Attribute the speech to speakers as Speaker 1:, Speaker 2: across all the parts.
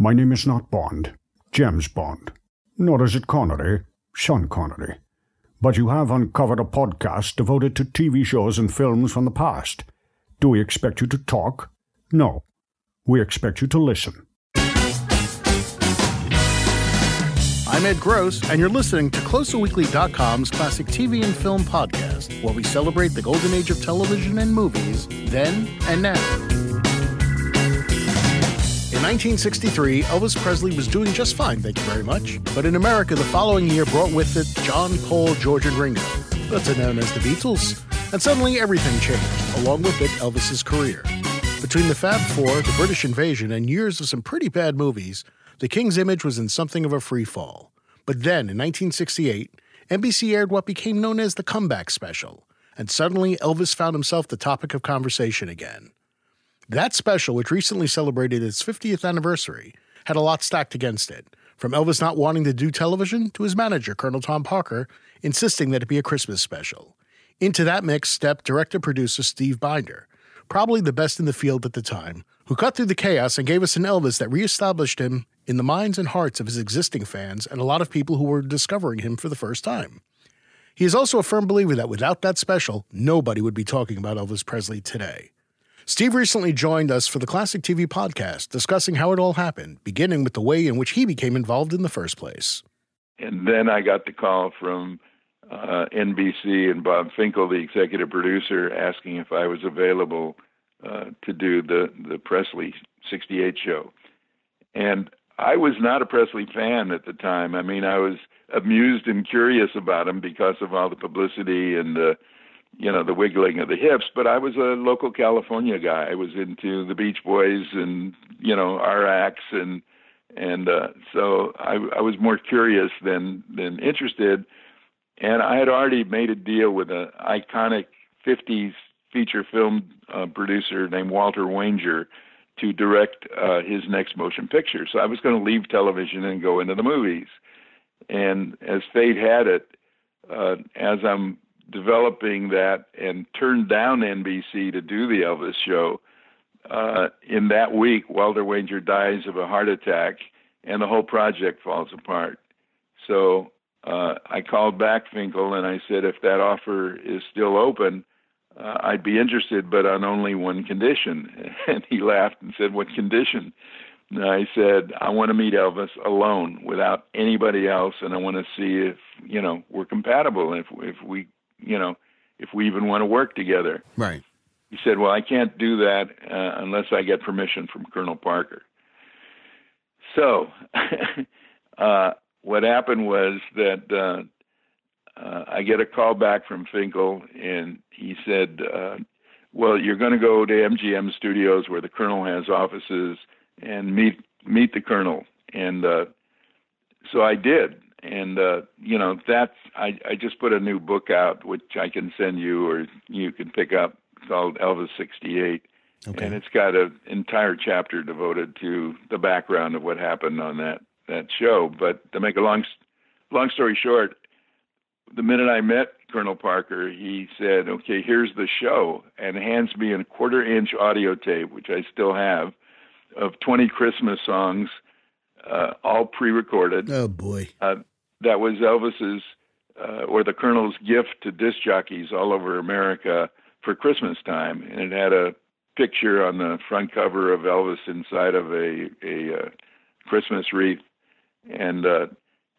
Speaker 1: My name is not Bond, James Bond. Nor is it Connery, Sean Connery. But you have uncovered a podcast devoted to TV shows and films from the past. Do we expect you to talk? No. We expect you to listen.
Speaker 2: I'm Ed Gross, and you're listening to CloserWeekly.com's classic TV and film podcast, where we celebrate the golden age of television and movies, then and now. In 1963, Elvis Presley was doing just fine, thank you very much. But in America, the following year brought with it John, Paul, George, and Ringo, better known as the Beatles. And suddenly everything changed, along with it, Elvis's career. Between the Fab Four, the British invasion, and years of some pretty bad movies, the King's image was in something of a free fall. But then, in 1968, NBC aired what became known as the Comeback Special, and suddenly Elvis found himself the topic of conversation again. That special, which recently celebrated its 50th anniversary, had a lot stacked against it, from Elvis not wanting to do television to his manager, Colonel Tom Parker, insisting that it be a Christmas special. Into that mix stepped director producer Steve Binder, probably the best in the field at the time, who cut through the chaos and gave us an Elvis that reestablished him in the minds and hearts of his existing fans and a lot of people who were discovering him for the first time. He is also a firm believer that without that special, nobody would be talking about Elvis Presley today. Steve recently joined us for the Classic TV podcast, discussing how it all happened, beginning with the way in which he became involved in the first place.
Speaker 3: And then I got the call from uh, NBC and Bob Finkel, the executive producer, asking if I was available uh, to do the the Presley '68 show. And I was not a Presley fan at the time. I mean, I was amused and curious about him because of all the publicity and the, you know, the wiggling of the hips. But I was a local California guy. I was into the Beach Boys and you know RX and and uh, so I, I was more curious than than interested. And I had already made a deal with an iconic '50s feature film uh, producer named Walter Wanger to direct uh, his next motion picture. So I was going to leave television and go into the movies. And as fate had it, uh, as I'm developing that and turned down NBC to do the Elvis show, uh, in that week, Walter Wanger dies of a heart attack, and the whole project falls apart. So uh, I called back Finkel and I said, if that offer is still open, uh, I'd be interested, but on only one condition. And he laughed and said, What condition? And I said, I want to meet Elvis alone without anybody else, and I want to see if, you know, we're compatible, if, if we, you know, if we even want to work together.
Speaker 2: Right.
Speaker 3: He said, Well, I can't do that uh, unless I get permission from Colonel Parker. So, uh, what happened was that uh, uh, I get a call back from Finkel, and he said, uh, "Well, you're going to go to MGM Studios where the Colonel has offices and meet meet the Colonel." And uh, so I did, and uh, you know that's I, I just put a new book out, which I can send you or you can pick up, called Elvis '68.
Speaker 2: Okay.
Speaker 3: And it's got an entire chapter devoted to the background of what happened on that that show. But to make a long long story short, the minute I met Colonel Parker, he said, "Okay, here's the show," and hands me a quarter-inch audio tape, which I still have, of 20 Christmas songs, uh, all pre-recorded.
Speaker 2: Oh boy!
Speaker 3: Uh, that was Elvis's uh, or the Colonel's gift to disc jockeys all over America for Christmas time, and it had a picture on the front cover of Elvis inside of a a uh, Christmas wreath, and uh,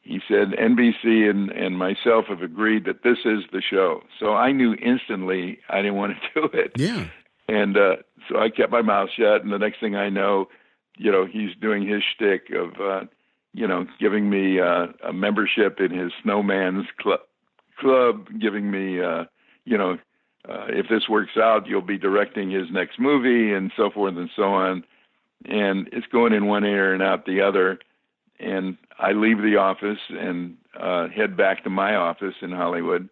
Speaker 3: he said NBC and, and myself have agreed that this is the show. So I knew instantly I didn't want to do it.
Speaker 2: Yeah.
Speaker 3: And uh, so I kept my mouth shut. And the next thing I know, you know, he's doing his shtick of, uh, you know, giving me uh, a membership in his snowman's club, club giving me, uh, you know, uh, if this works out, you'll be directing his next movie and so forth and so on. And it's going in one ear and out the other and I leave the office and uh, head back to my office in Hollywood,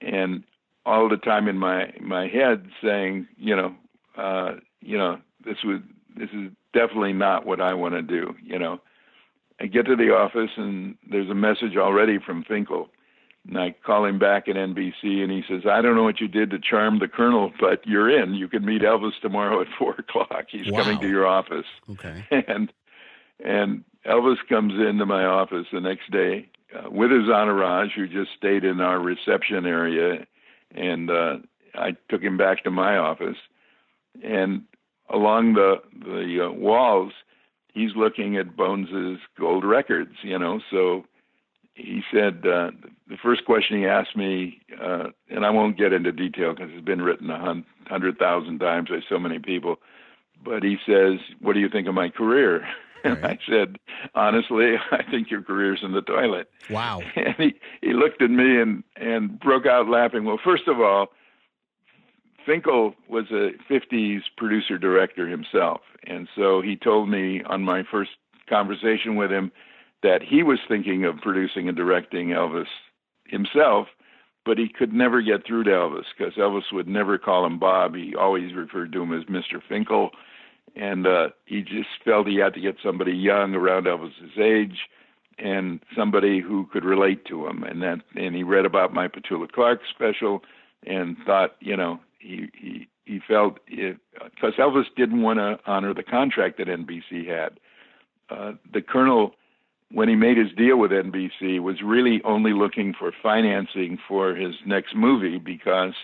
Speaker 3: and all the time in my my head saying, you know, uh, you know, this was this is definitely not what I want to do. You know, I get to the office and there's a message already from Finkel. And I call him back at NBC, and he says, "I don't know what you did to charm the colonel, but you're in. You can meet Elvis tomorrow at four o'clock. He's
Speaker 2: Wow.
Speaker 3: coming to your office."
Speaker 2: Okay.
Speaker 3: and And Elvis comes into my office the next day uh, with his entourage, who just stayed in our reception area, and uh, I took him back to my office. And along the the uh, walls, he's looking at Bones's gold records, you know. So he said uh, the first question he asked me, uh, and I won't get into detail because it's been written a hundred thousand times by so many people, but he says, "What do you think of my career?" And I said, honestly, I think your career's in the toilet.
Speaker 2: Wow.
Speaker 3: And he, he looked at me and, and broke out laughing. Well, first of all, Finkel was a 50s producer director himself. And so he told me on my first conversation with him that he was thinking of producing and directing Elvis himself, but he could never get through to Elvis because Elvis would never call him Bob. He always referred to him as Mr. Finkel. And uh, he just felt he had to get somebody young around Elvis's age and somebody who could relate to him. And that, and he read about my Petula Clark special and thought, you know, he he he felt because Elvis didn't want to honor the contract that NBC had. Uh, the Colonel, when he made his deal with NBC, was really only looking for financing for his next movie because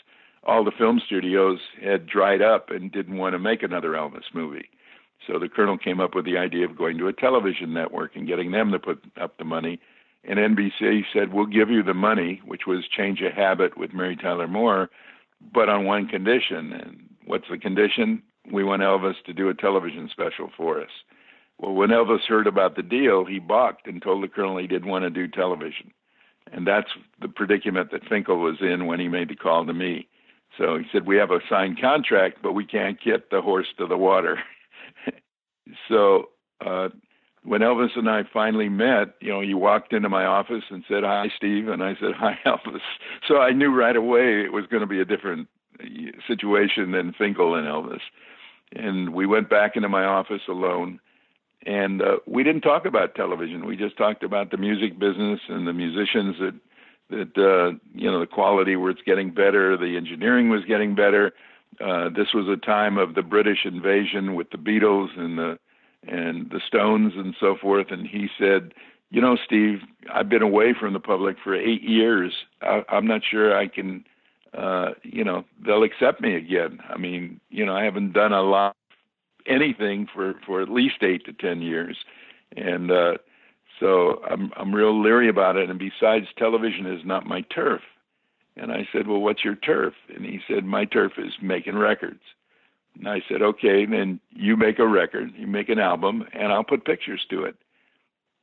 Speaker 3: all the film studios had dried up and didn't want to make another Elvis movie. So the Colonel came up with the idea of going to a television network and getting them to put up the money. And NBC said, "We'll give you the money," which was Change of Habit with Mary Tyler Moore but on one condition. And what's the condition? We want Elvis to do a television special for us. Well, when Elvis heard about the deal, he balked and told the colonel he didn't want to do television. And that's the predicament that Finkel was in when he made the call to me. So he said, We have a signed contract, but we can't get the horse to the water. so uh, when Elvis and I finally met, you know, he walked into my office and said, "Hi, Steve," and I said, "Hi, Elvis." So I knew right away it was going to be a different uh, situation than Finkel and Elvis. And we went back into my office alone, and uh, we didn't talk about television. We just talked about the music business and the musicians that that uh, you know the quality where it's getting better, the engineering was getting better. Uh, this was a time of the British invasion with the Beatles and the and the Stones and so forth. And he said, "You know, Steve, I've been away from the public for eight years. I, I'm not sure I can, uh, you know, they'll accept me again. I mean, you know, I haven't done a lot, anything for for at least eight to ten years, and uh, so I'm I'm real leery about it. And besides, television is not my turf." And I said, "Well, what's your turf?" And he said, "My turf is making records." And I said, okay, then you make a record, you make an album, and I'll put pictures to it.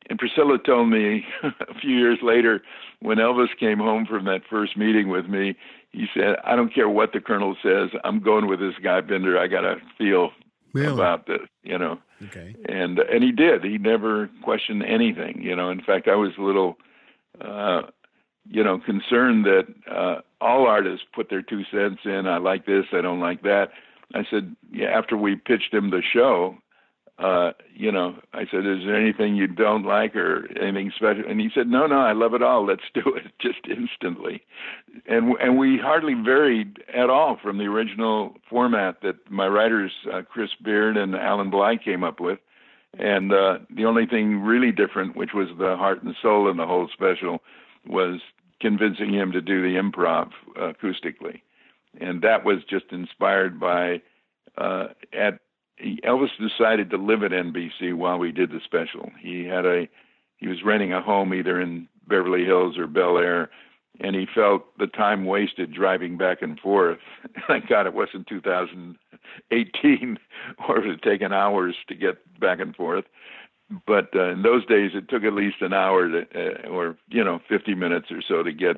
Speaker 3: And Priscilla told me a few years later, when Elvis came home from that first meeting with me, he said, I don't care what the colonel says, I'm going with this guy Binder. I got to feel really? about this, you know.
Speaker 2: Okay.
Speaker 3: And and he did. He never questioned anything, you know. In fact, I was a little uh you know, concerned that uh all artists put their two cents in. I like this, I don't like that I said, yeah, after we pitched him the show, uh, you know, I said, is there anything you don't like or anything special? And he said, no, no, I love it all. Let's do it just instantly. And and we hardly varied at all from the original format that my writers, uh, Chris Beard and Allan Blye, came up with. And uh, the only thing really different, which was the heart and soul in the whole special, was convincing him to do the improv uh, acoustically and that was just inspired by uh, at Elvis decided to live at NBC while we did the special. He had a he was renting a home either in Beverly Hills or Bel Air, and he felt the time wasted driving back and forth. Thank God it wasn't 2018, or it had taken hours to get back and forth. But uh, in those days, it took at least an hour to, uh, or you know, 50 minutes or so to get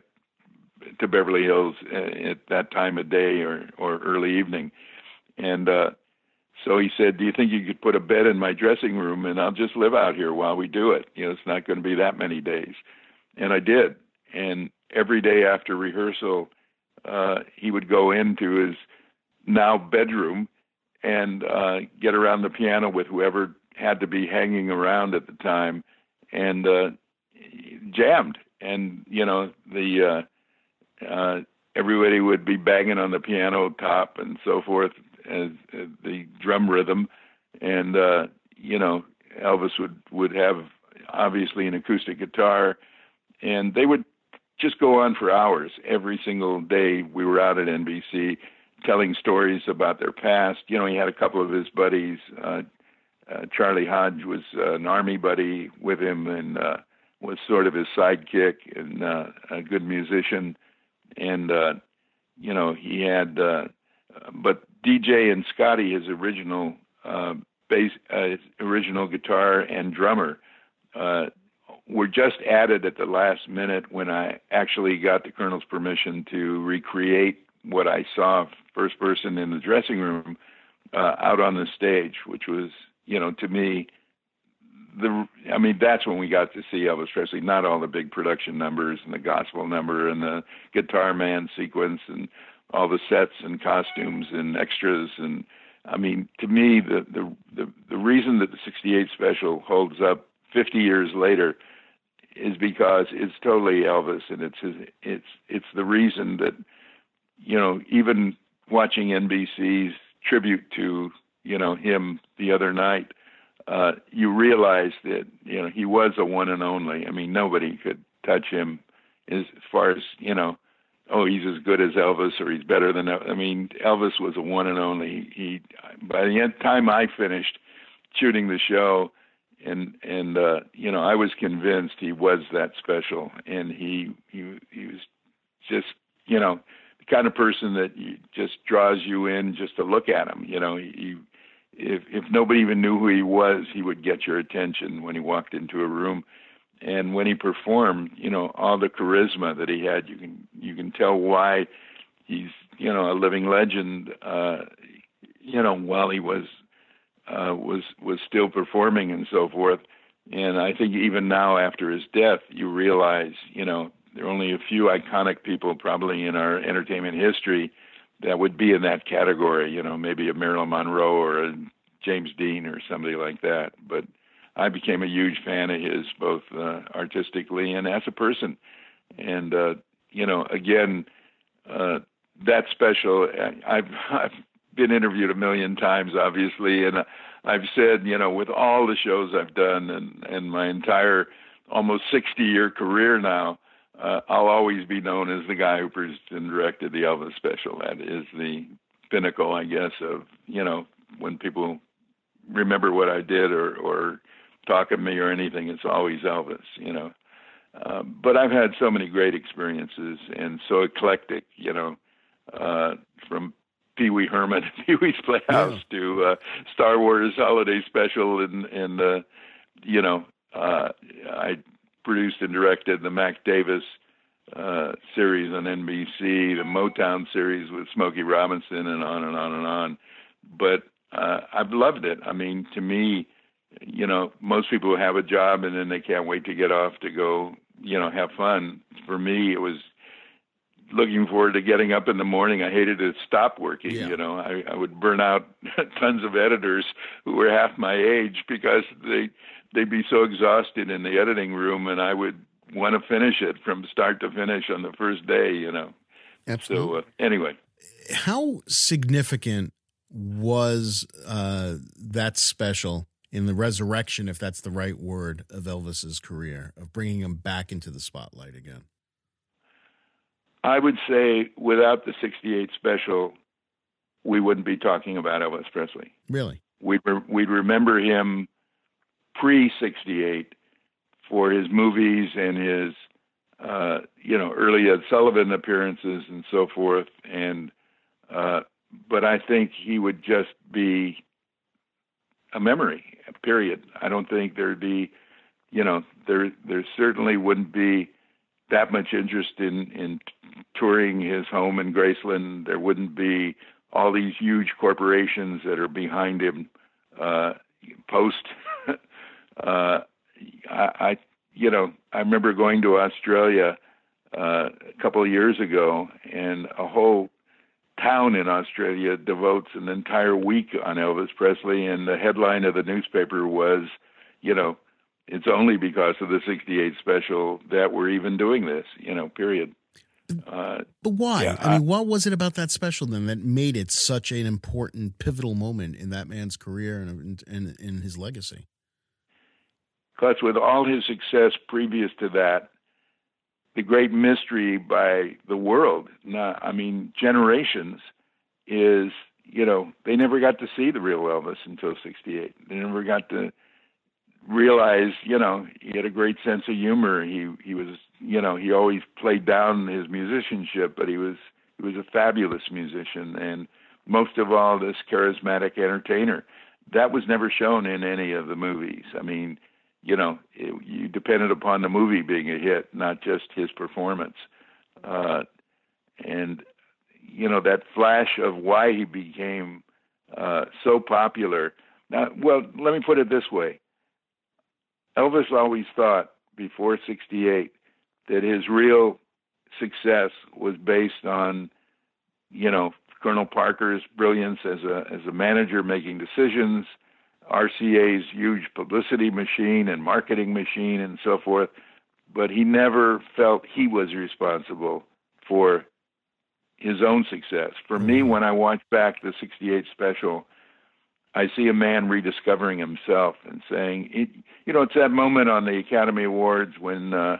Speaker 3: to Beverly Hills uh, at that time of day or or early evening, and uh, so he said, "Do you think you could put a bed in my dressing room and I'll just live out here while we do it? You know, it's not going to be that many days." And I did, and every day after rehearsal, uh, he would go into his now bedroom and uh, get around the piano with whoever had to be hanging around at the time, and uh, jammed. And you know the uh, everybody would be banging on the piano top and so forth as, as the drum rhythm and uh you know Elvis would would have obviously an acoustic guitar, and they would just go on for hours every single day. We were out at NBC telling stories about their past. You know, he had a couple of his buddies. Uh, uh, Charlie Hodge was uh, an army buddy with him and uh, was sort of his sidekick and uh, a good musician. And uh, you know, he had. Uh, but DJ and Scotty, his original uh, bass, uh, original guitar and drummer, uh, were just added at the last minute when I actually got the colonel's permission to recreate what I saw first person in the dressing room uh, out on the stage, which was, you know, to me, the I mean that's when we got to see Elvis Presley. Not all the big production numbers and the gospel number and the guitar man sequence and all the sets and costumes and extras and I mean to me the the the, the reason that the 68 special holds up 50 years later is because it's totally Elvis and it's his, it's it's the reason that you know even watching NBC's tribute to you know him the other night uh you realize that you know he was a one and only. I mean nobody could touch him as far as you know oh he's as good as Elvis or he's better than I mean Elvis was a one and only. He by the end time I finished shooting the show and and uh you know I was convinced he was that special and he he he was just you know the kind of person that just draws you in just to look at him you know he if if nobody even knew who he was he would get your attention when he walked into a room and when he performed you know all the charisma that he had you can you can tell why he's you know a living legend uh you know while he was uh, was was still performing and so forth. And I think even now, after his death, you realize, you know, there are only a few iconic people probably in our entertainment history that would be in that category. You know, maybe a Marilyn Monroe or a James Dean or somebody like that. But I became a huge fan of his, both uh, artistically and as a person. And uh, you know, again, uh, that special. I've I've been interviewed a million times, obviously, and I've said, you know, with all the shows I've done and and my entire almost 60 year career now, uh, I'll always be known as the guy who produced and directed the Elvis special. That is the pinnacle, I guess, of you know when people remember what I did or or talk of me or anything. It's always Elvis, you know. Um, but I've had so many great experiences and so eclectic, you know, uh, from Pee Wee Herman, Pee Wee's Playhouse yeah. to uh, Star Wars Holiday Special, and and uh, you know uh, I produced and directed the Mac Davis uh, series on NBC, the Motown series with Smokey Robinson, and on and on and on. But uh, I've loved it. I mean, to me, you know, most people have a job and then they can't wait to get off to go, you know, have fun. For me, it was looking forward to getting up in the morning. I hated to stop working. Yeah. You know, I, I would burn out tons of editors who were half my age because they they'd be so exhausted in the editing room, and I would want to finish it from start to finish on the first day. You know.
Speaker 2: Absolutely.
Speaker 3: So uh, anyway,
Speaker 2: how significant was uh, that special? in the resurrection, if that's the right word, of Elvis's career, of bringing him back into the spotlight again?
Speaker 3: I would say without the 68 special, we wouldn't be talking about Elvis Presley.
Speaker 2: Really?
Speaker 3: We'd, re- we'd remember him pre 68 for his movies and his, uh, you know, early Ed Sullivan appearances and so forth. And, uh, but I think he would just be a memory, period. I don't think there'd be, you know, there, there certainly wouldn't be that much interest in, in touring his home in Graceland, there wouldn't be all these huge corporations that are behind him uh, post. Uh, I, I, you know, I remember going to Australia uh, a couple of years ago, and a whole town in Australia devotes an entire week on Elvis Presley, and the headline of the newspaper was, you know, it's only because of the 68 special that we're even doing this, you know, period.
Speaker 2: Uh, but why? Yeah, I mean, what was it about that special then that made it such an important, pivotal moment in that man's career and in, in, in his legacy?
Speaker 3: Plus, with all his success previous to that, the great mystery by the world, not, I mean, generations, is, you know, they never got to see the real Elvis until 68. They never got to realize, you know, he had a great sense of humor. He he was, you know, he always played down his musicianship, but he was he was a fabulous musician and most of all this charismatic entertainer. That was never shown in any of the movies. I mean, you know, it, you depended upon the movie being a hit, not just his performance. Uh, and you know that flash of why he became uh, so popular. Now, well, let me put it this way: Elvis always thought before '68 that his real success was based on, you know, Colonel Parker's brilliance as a as a manager making decisions, RCA's huge publicity machine and marketing machine and so forth, but he never felt he was responsible for his own success. For me, mm-hmm. when I watch back the 68 special, I see a man rediscovering himself and saying, it, you know, it's that moment on the Academy Awards when, uh,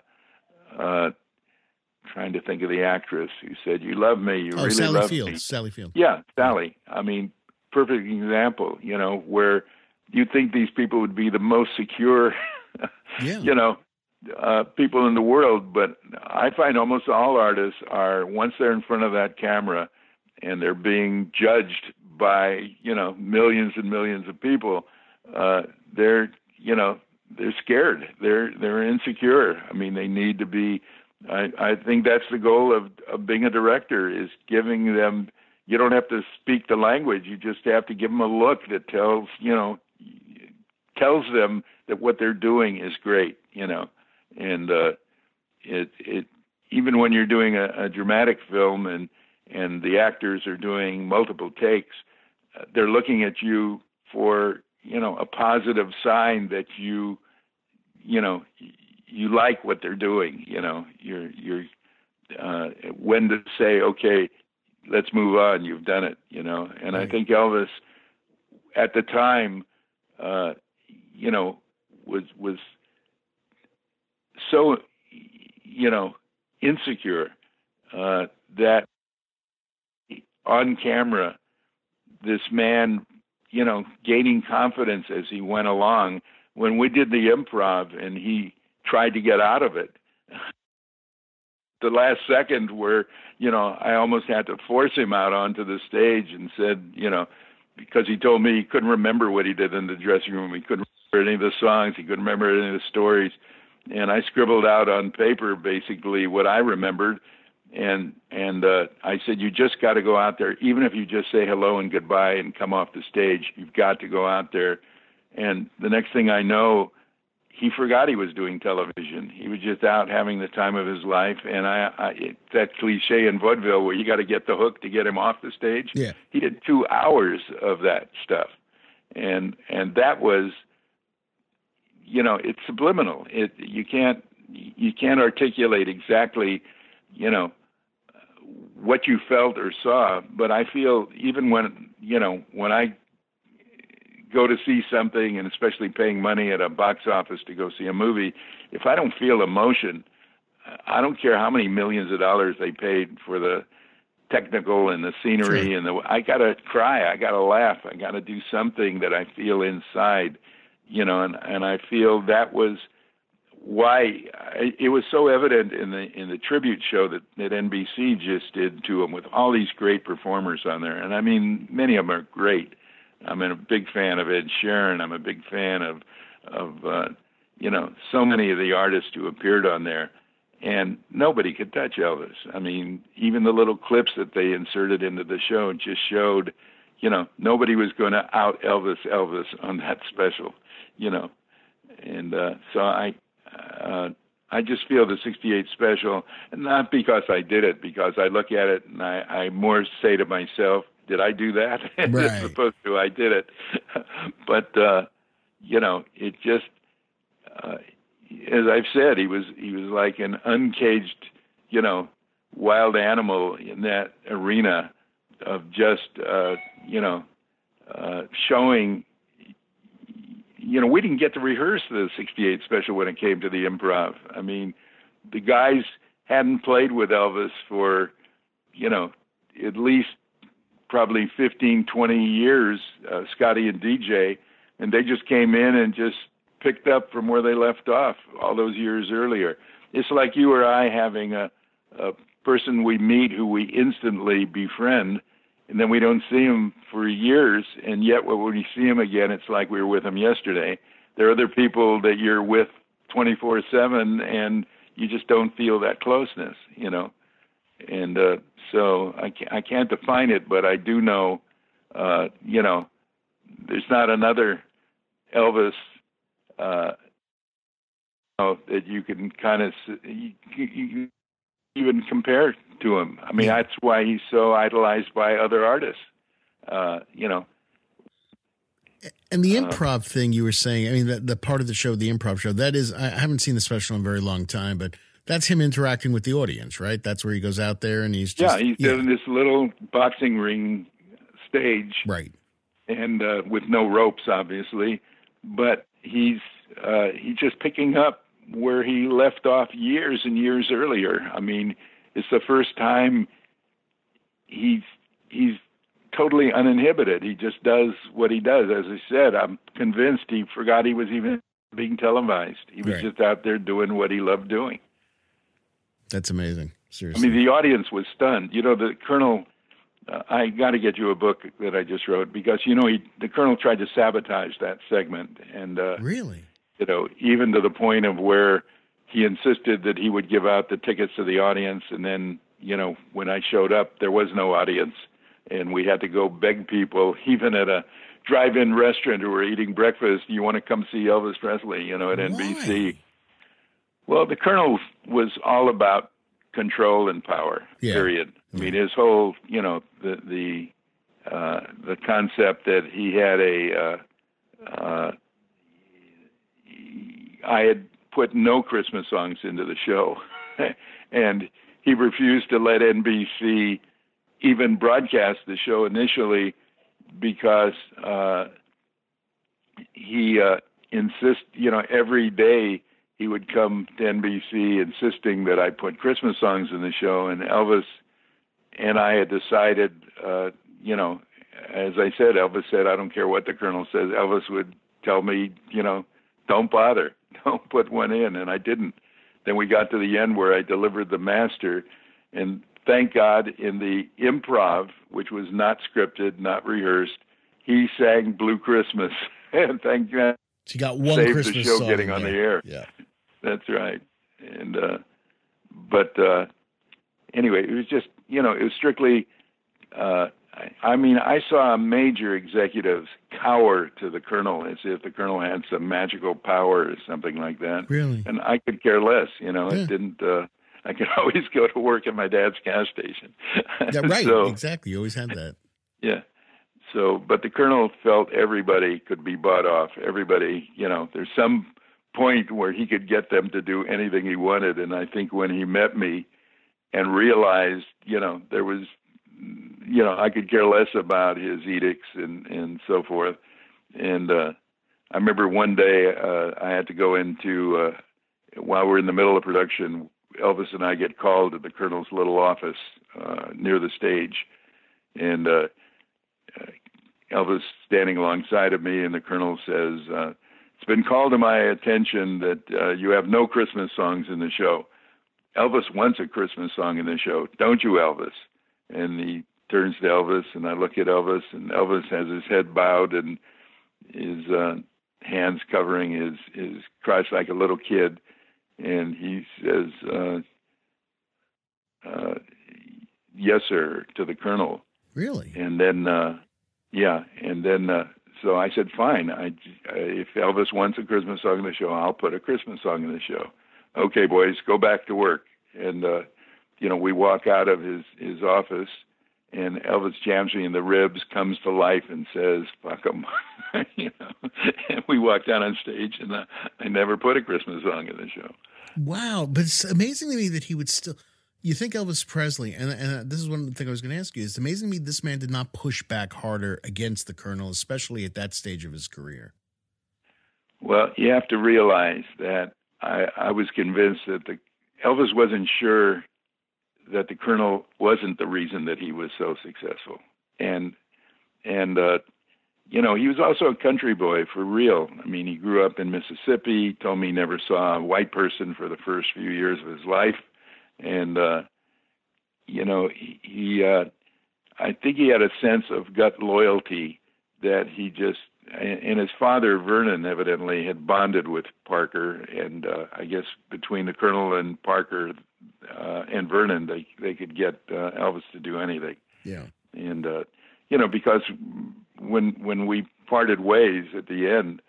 Speaker 3: uh, trying to think of the actress who said, "You love me, you
Speaker 2: oh,
Speaker 3: really
Speaker 2: Sally
Speaker 3: love
Speaker 2: Field.
Speaker 3: me."
Speaker 2: Sally Field.
Speaker 3: Yeah, Sally. I mean, perfect example. You know, where you'd think these people would be the most secure,
Speaker 2: yeah.
Speaker 3: you know, uh, people in the world. But I find almost all artists are once they're in front of that camera and they're being judged by you know millions and millions of people, uh, they're you know they're scared. They're they're insecure. I mean, they need to be. I I think that's the goal of of being a director is giving them. You don't have to speak the language. You just have to give them a look that tells you know tells them that what they're doing is great, you know, and uh, it it even when you're doing a, a dramatic film and and the actors are doing multiple takes, uh, they're looking at you for you know a positive sign that you you know you like what they're doing. You know, you're you're uh, when to say okay, let's move on. You've done it. You know, and right. I think Elvis at the time uh, you know, was was so you know insecure uh, that on camera, this man, you know, gaining confidence as he went along. When we did the improv and he tried to get out of it, the last second where you know I almost had to force him out onto the stage and said, you know, because he told me he couldn't remember what he did in the dressing room. He couldn't any of the songs. He couldn't remember any of the stories. And I scribbled out on paper basically what I remembered. And and uh, I said, you just got to go out there, even if you just say hello and goodbye and come off the stage. You've got to go out there. And the next thing I know, he forgot he was doing television. He was just out having the time of his life. And I, I it, that cliche in vaudeville where you got to get the hook to get him off the stage.
Speaker 2: Yeah.
Speaker 3: He did two hours of that stuff, and and that was, you know, it's subliminal. It you can't you can't articulate exactly, you know, what you felt or saw. But I feel even when you know when I go to see something, and especially paying money at a box office to go see a movie, if I don't feel emotion, I don't care how many millions of dollars they paid for the technical and the scenery sure. and the I gotta cry, I gotta laugh, I gotta do something that I feel inside, you know, and and I feel that was why I, it was so evident in the in the tribute show that that NBC just did to him with all these great performers on there, and I mean many of them are great, I'm a big fan of Ed Sheeran. I'm a big fan of of uh, you know so many of the artists who appeared on there, and nobody could touch Elvis. I mean, even the little clips that they inserted into the show just showed, you know, nobody was going to out Elvis Elvis on that special, you know, and uh, so I. Uh, I just feel the 68 special, not because I did it, because I look at it and I, I more say to myself, did I do that?
Speaker 2: Right.
Speaker 3: As opposed to I did it. but uh, you know, it just uh, as I've said, he was he was like an uncaged, you know, wild animal in that arena of just uh, you know uh, showing you know, we didn't get to rehearse the 68 special when it came to the improv. I mean, the guys hadn't played with Elvis for, you know, at least probably 15, 20 years, uh, Scotty and DJ, and they just came in and just picked up from where they left off all those years earlier. It's like you or I having a, a person we meet who we instantly befriend and then we don't see him for years, and yet when we see him again, it's like we were with him yesterday. There are other people that you're with 24/7, and you just don't feel that closeness, you know. And uh, so I can't, I can't define it, but I do know, uh, you know, there's not another Elvis uh, you know, that you can kind of you, you even compare to him. I mean, that's why he's so idolized by other artists. Uh, you know.
Speaker 2: And the uh, improv uh, thing you were saying, I mean, the, the part of the show, the improv show, that is, I haven't seen the special in a very long time, but that's him interacting with the audience, right? That's where he goes out there and he's just.
Speaker 3: Yeah, he's yeah. this little boxing ring stage.
Speaker 2: Right.
Speaker 3: And uh, with no ropes, obviously. But he's uh, he's just picking up where he left off years and years earlier. I mean, it's the first time he's he's totally uninhibited. He just does what he does. As I said, I'm convinced he forgot he was even being televised. He was right. just out there doing what he loved doing.
Speaker 2: That's amazing. Seriously.
Speaker 3: I mean, the audience was stunned. You know, the Colonel. Uh, I got to get you a book that I just wrote because you know he the Colonel tried to sabotage that segment and uh,
Speaker 2: really,
Speaker 3: you know, even to the point of where he insisted that he would give out the tickets to the audience, and then you know when I showed up, there was no audience, and we had to go beg people, even at a drive-in restaurant who were eating breakfast. You want to come see Elvis Presley? You know, at Why? NBC. Well, the Colonel was all about control and power. Yeah. Period. I mean, his whole, you know, the the uh, the concept that he had a uh, uh, I had put no Christmas songs into the show, and he refused to let NBC even broadcast the show initially because uh, he uh, insist. You know, every day he would come to NBC insisting that I put Christmas songs in the show, and Elvis and I had decided, uh, you know, as I said, Elvis said, I don't care what the Colonel says. Elvis would tell me, you know, don't bother. Don't put one in, and I didn't. Then we got to the end where I delivered the master, and thank God in the improv, which was not scripted, not rehearsed, he sang Blue Christmas, and thank God.
Speaker 2: She got one
Speaker 3: saved
Speaker 2: Christmas
Speaker 3: the show
Speaker 2: song
Speaker 3: getting on
Speaker 2: there.
Speaker 3: the air.
Speaker 2: Yeah,
Speaker 3: that's right. And uh, but uh, anyway, it was just you know it was strictly uh, I mean, I saw a major executives cower to the colonel as if the colonel had some magical power or something like that.
Speaker 2: Really?
Speaker 3: And I could care less. You know, yeah. it didn't. Uh, I could always go to work at my dad's gas station.
Speaker 2: yeah, right. so, exactly. You always had that.
Speaker 3: Yeah. So, but the colonel felt everybody could be bought off. Everybody, you know, there's some point where he could get them to do anything he wanted. And I think when he met me and realized, you know, there was you know, I could care less about his edicts and and so forth. And uh, I remember one day uh, I had to go into uh, while we're in the middle of production. Elvis and I get called to the colonel's little office uh, near the stage, and uh, uh, Elvis standing alongside of me, and the colonel says, uh, "It's been called to my attention that uh, you have no Christmas songs in the show. Elvis wants a Christmas song in the show, don't you, Elvis?" and he turns to Elvis, and I look at Elvis, and Elvis has his head bowed and his uh, hands covering his his crotch like a little kid, and he says, uh, uh, "Yes, sir," to the colonel.
Speaker 2: Really?
Speaker 3: And then, uh, yeah, and then. Uh, so I said, fine. I, if Elvis wants a Christmas song in the show, I'll put a Christmas song in the show. Okay, boys, go back to work. And uh, you know, we walk out of his his office, and Elvis jams me in the ribs, comes to life, and says, "Fuck him," you know. And we walk down on stage, and I, I never put a Christmas song in the show.
Speaker 2: Wow, but it's amazing to me that he would still. You think Elvis Presley, and, and uh, this is one thing I was going to ask you. It's amazing to me this man did not push back harder against the Colonel, especially at that stage of his career.
Speaker 3: Well, you have to realize that I, I was convinced that the Elvis wasn't sure that the colonel wasn't the reason that he was so successful, and and uh, you know he was also a country boy for real. I mean, he grew up in Mississippi. Told me he never saw a white person for the first few years of his life, and uh, you know he, he uh, I think he had a sense of gut loyalty that he just and his father Vernon evidently had bonded with Parker, and uh, I guess between the Colonel and Parker uh, and Vernon, they they could get uh, Elvis to do anything.
Speaker 2: Yeah,
Speaker 3: and uh, you know because when when we parted ways at the end,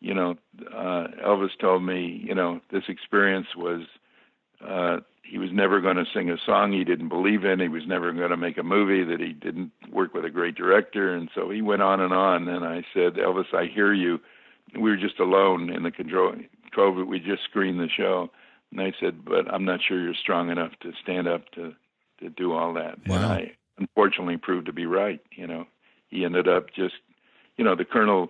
Speaker 3: you know, uh, Elvis told me, you know, this experience was uh, he was never going to sing a song he didn't believe in. He was never going to make a movie that he didn't work with a great director. And so he went on and on. And I said, Elvis, I hear you. We were just alone in the control. COVID, we just screened the show. And I said, but I'm not sure you're strong enough to stand up to to do all that.
Speaker 2: Wow.
Speaker 3: And I unfortunately proved to be right. You know, he ended up just, you know, the colonel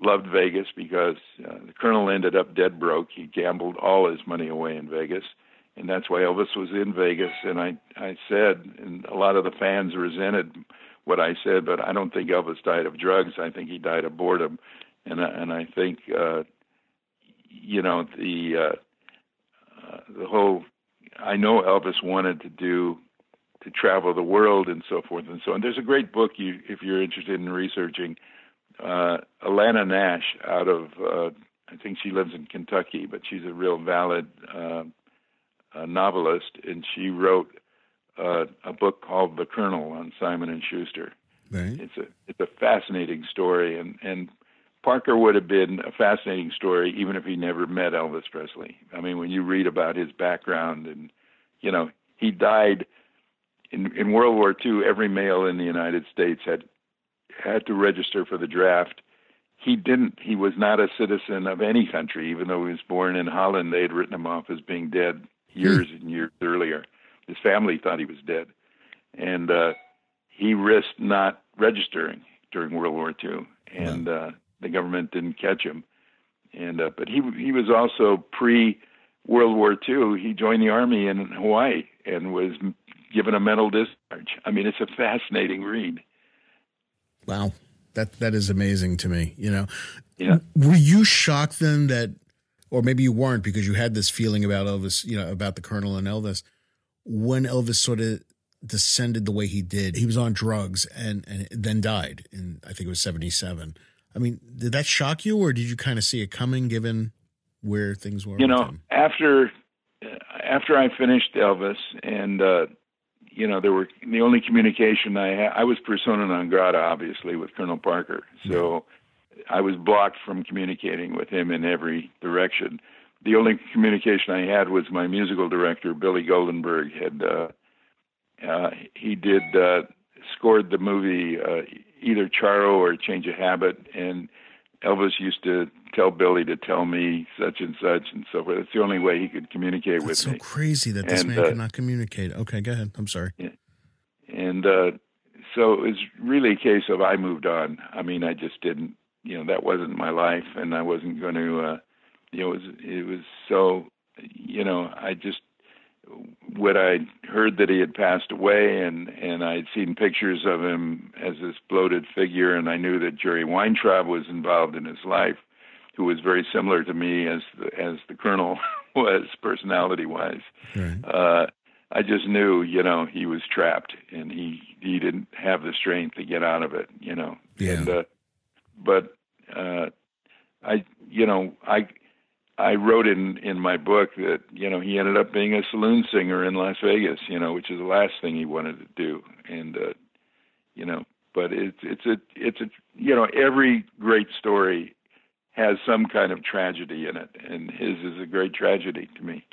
Speaker 3: loved Vegas because uh, the colonel ended up dead broke. He gambled all his money away in Vegas and that's why Elvis was in Vegas. And I I said, and a lot of the fans resented what I said, but I don't think Elvis died of drugs. I think he died of boredom, and and I think uh, you know the uh, uh, the whole. I know Elvis wanted to do to travel the world and so forth and so on. There's a great book you if you're interested in researching. Uh, Alana Nash out of uh, I think she lives in Kentucky, but she's a real valid uh, a novelist, and she wrote uh, a book called The Colonel on Simon and Schuster.
Speaker 2: Right.
Speaker 3: It's a it's a fascinating story, and and Parker would have been a fascinating story even if he never met Elvis Presley. I mean, when you read about his background, and you know, he died in in World War II. Every male in the United States had had to register for the draft. He didn't. He was not a citizen of any country, even though he was born in Holland. They had written him off as being dead years and years earlier. His family thought he was dead, and uh, he risked not registering during World War II, and uh, the government didn't catch him. And uh, but he he was also pre World War II. He joined the army in Hawaii and was given a mental discharge. I mean, it's a fascinating read.
Speaker 2: Wow, that that is amazing to me. You know,
Speaker 3: Yeah.
Speaker 2: were you shocked then that or maybe you weren't because you had this feeling about Elvis, you know, about the Colonel and Elvis. When Elvis sort of descended the way he did, he was on drugs and, and then died in, I think it was 77. I mean, did that shock you or did you kind of see it coming given where things were?
Speaker 3: You know,
Speaker 2: him?
Speaker 3: after after I finished Elvis, and uh, you know, there were the only communication I had. I was persona non grata, obviously, with Colonel Parker. So I was blocked from communicating with him in every direction. The only communication I had was my musical director, Billy Goldenberg. Had uh, uh, he did uh, scored the movie uh, either Charro or Change of Habit, and Elvis used to tell Billy to tell me such and such and so forth. It's the only way he could communicate with me.
Speaker 2: That's so crazy that this
Speaker 3: And,
Speaker 2: man
Speaker 3: uh,
Speaker 2: cannot communicate. Okay, go ahead. I'm sorry.
Speaker 3: and uh so it was really a case of I moved on. I mean, I just didn't, you know, that wasn't my life, and I wasn't going to, uh, you know, it was it was so, you know, I just when I heard that he had passed away, and and I'd seen pictures of him as this bloated figure, and I knew that Jerry Weintraub was involved in his life, who was very similar to me as the, as the Colonel was personality wise
Speaker 2: Right.
Speaker 3: uh, I just knew, you know, he was trapped and he he didn't have the strength to get out of it, you know.
Speaker 2: Yeah.
Speaker 3: And uh, but uh, I, you know, I I wrote in in my book that you know he ended up being a saloon singer in Las Vegas, you know, which is the last thing he wanted to do, and uh, you know, but it's it's a it's a you know every great story has some kind of tragedy in it, and his is a great tragedy to me.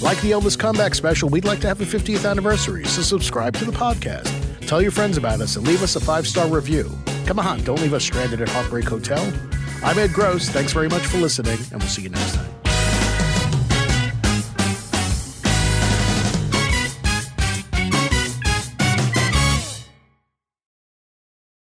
Speaker 2: Like the Elvis Comeback Special, we'd like to have a 50th anniversary, so subscribe to the podcast. Tell your friends about us and leave us a five star review. Come on, don't leave us stranded at Heartbreak Hotel. I'm Ed Gross. Thanks very much for listening, and we'll see you next time.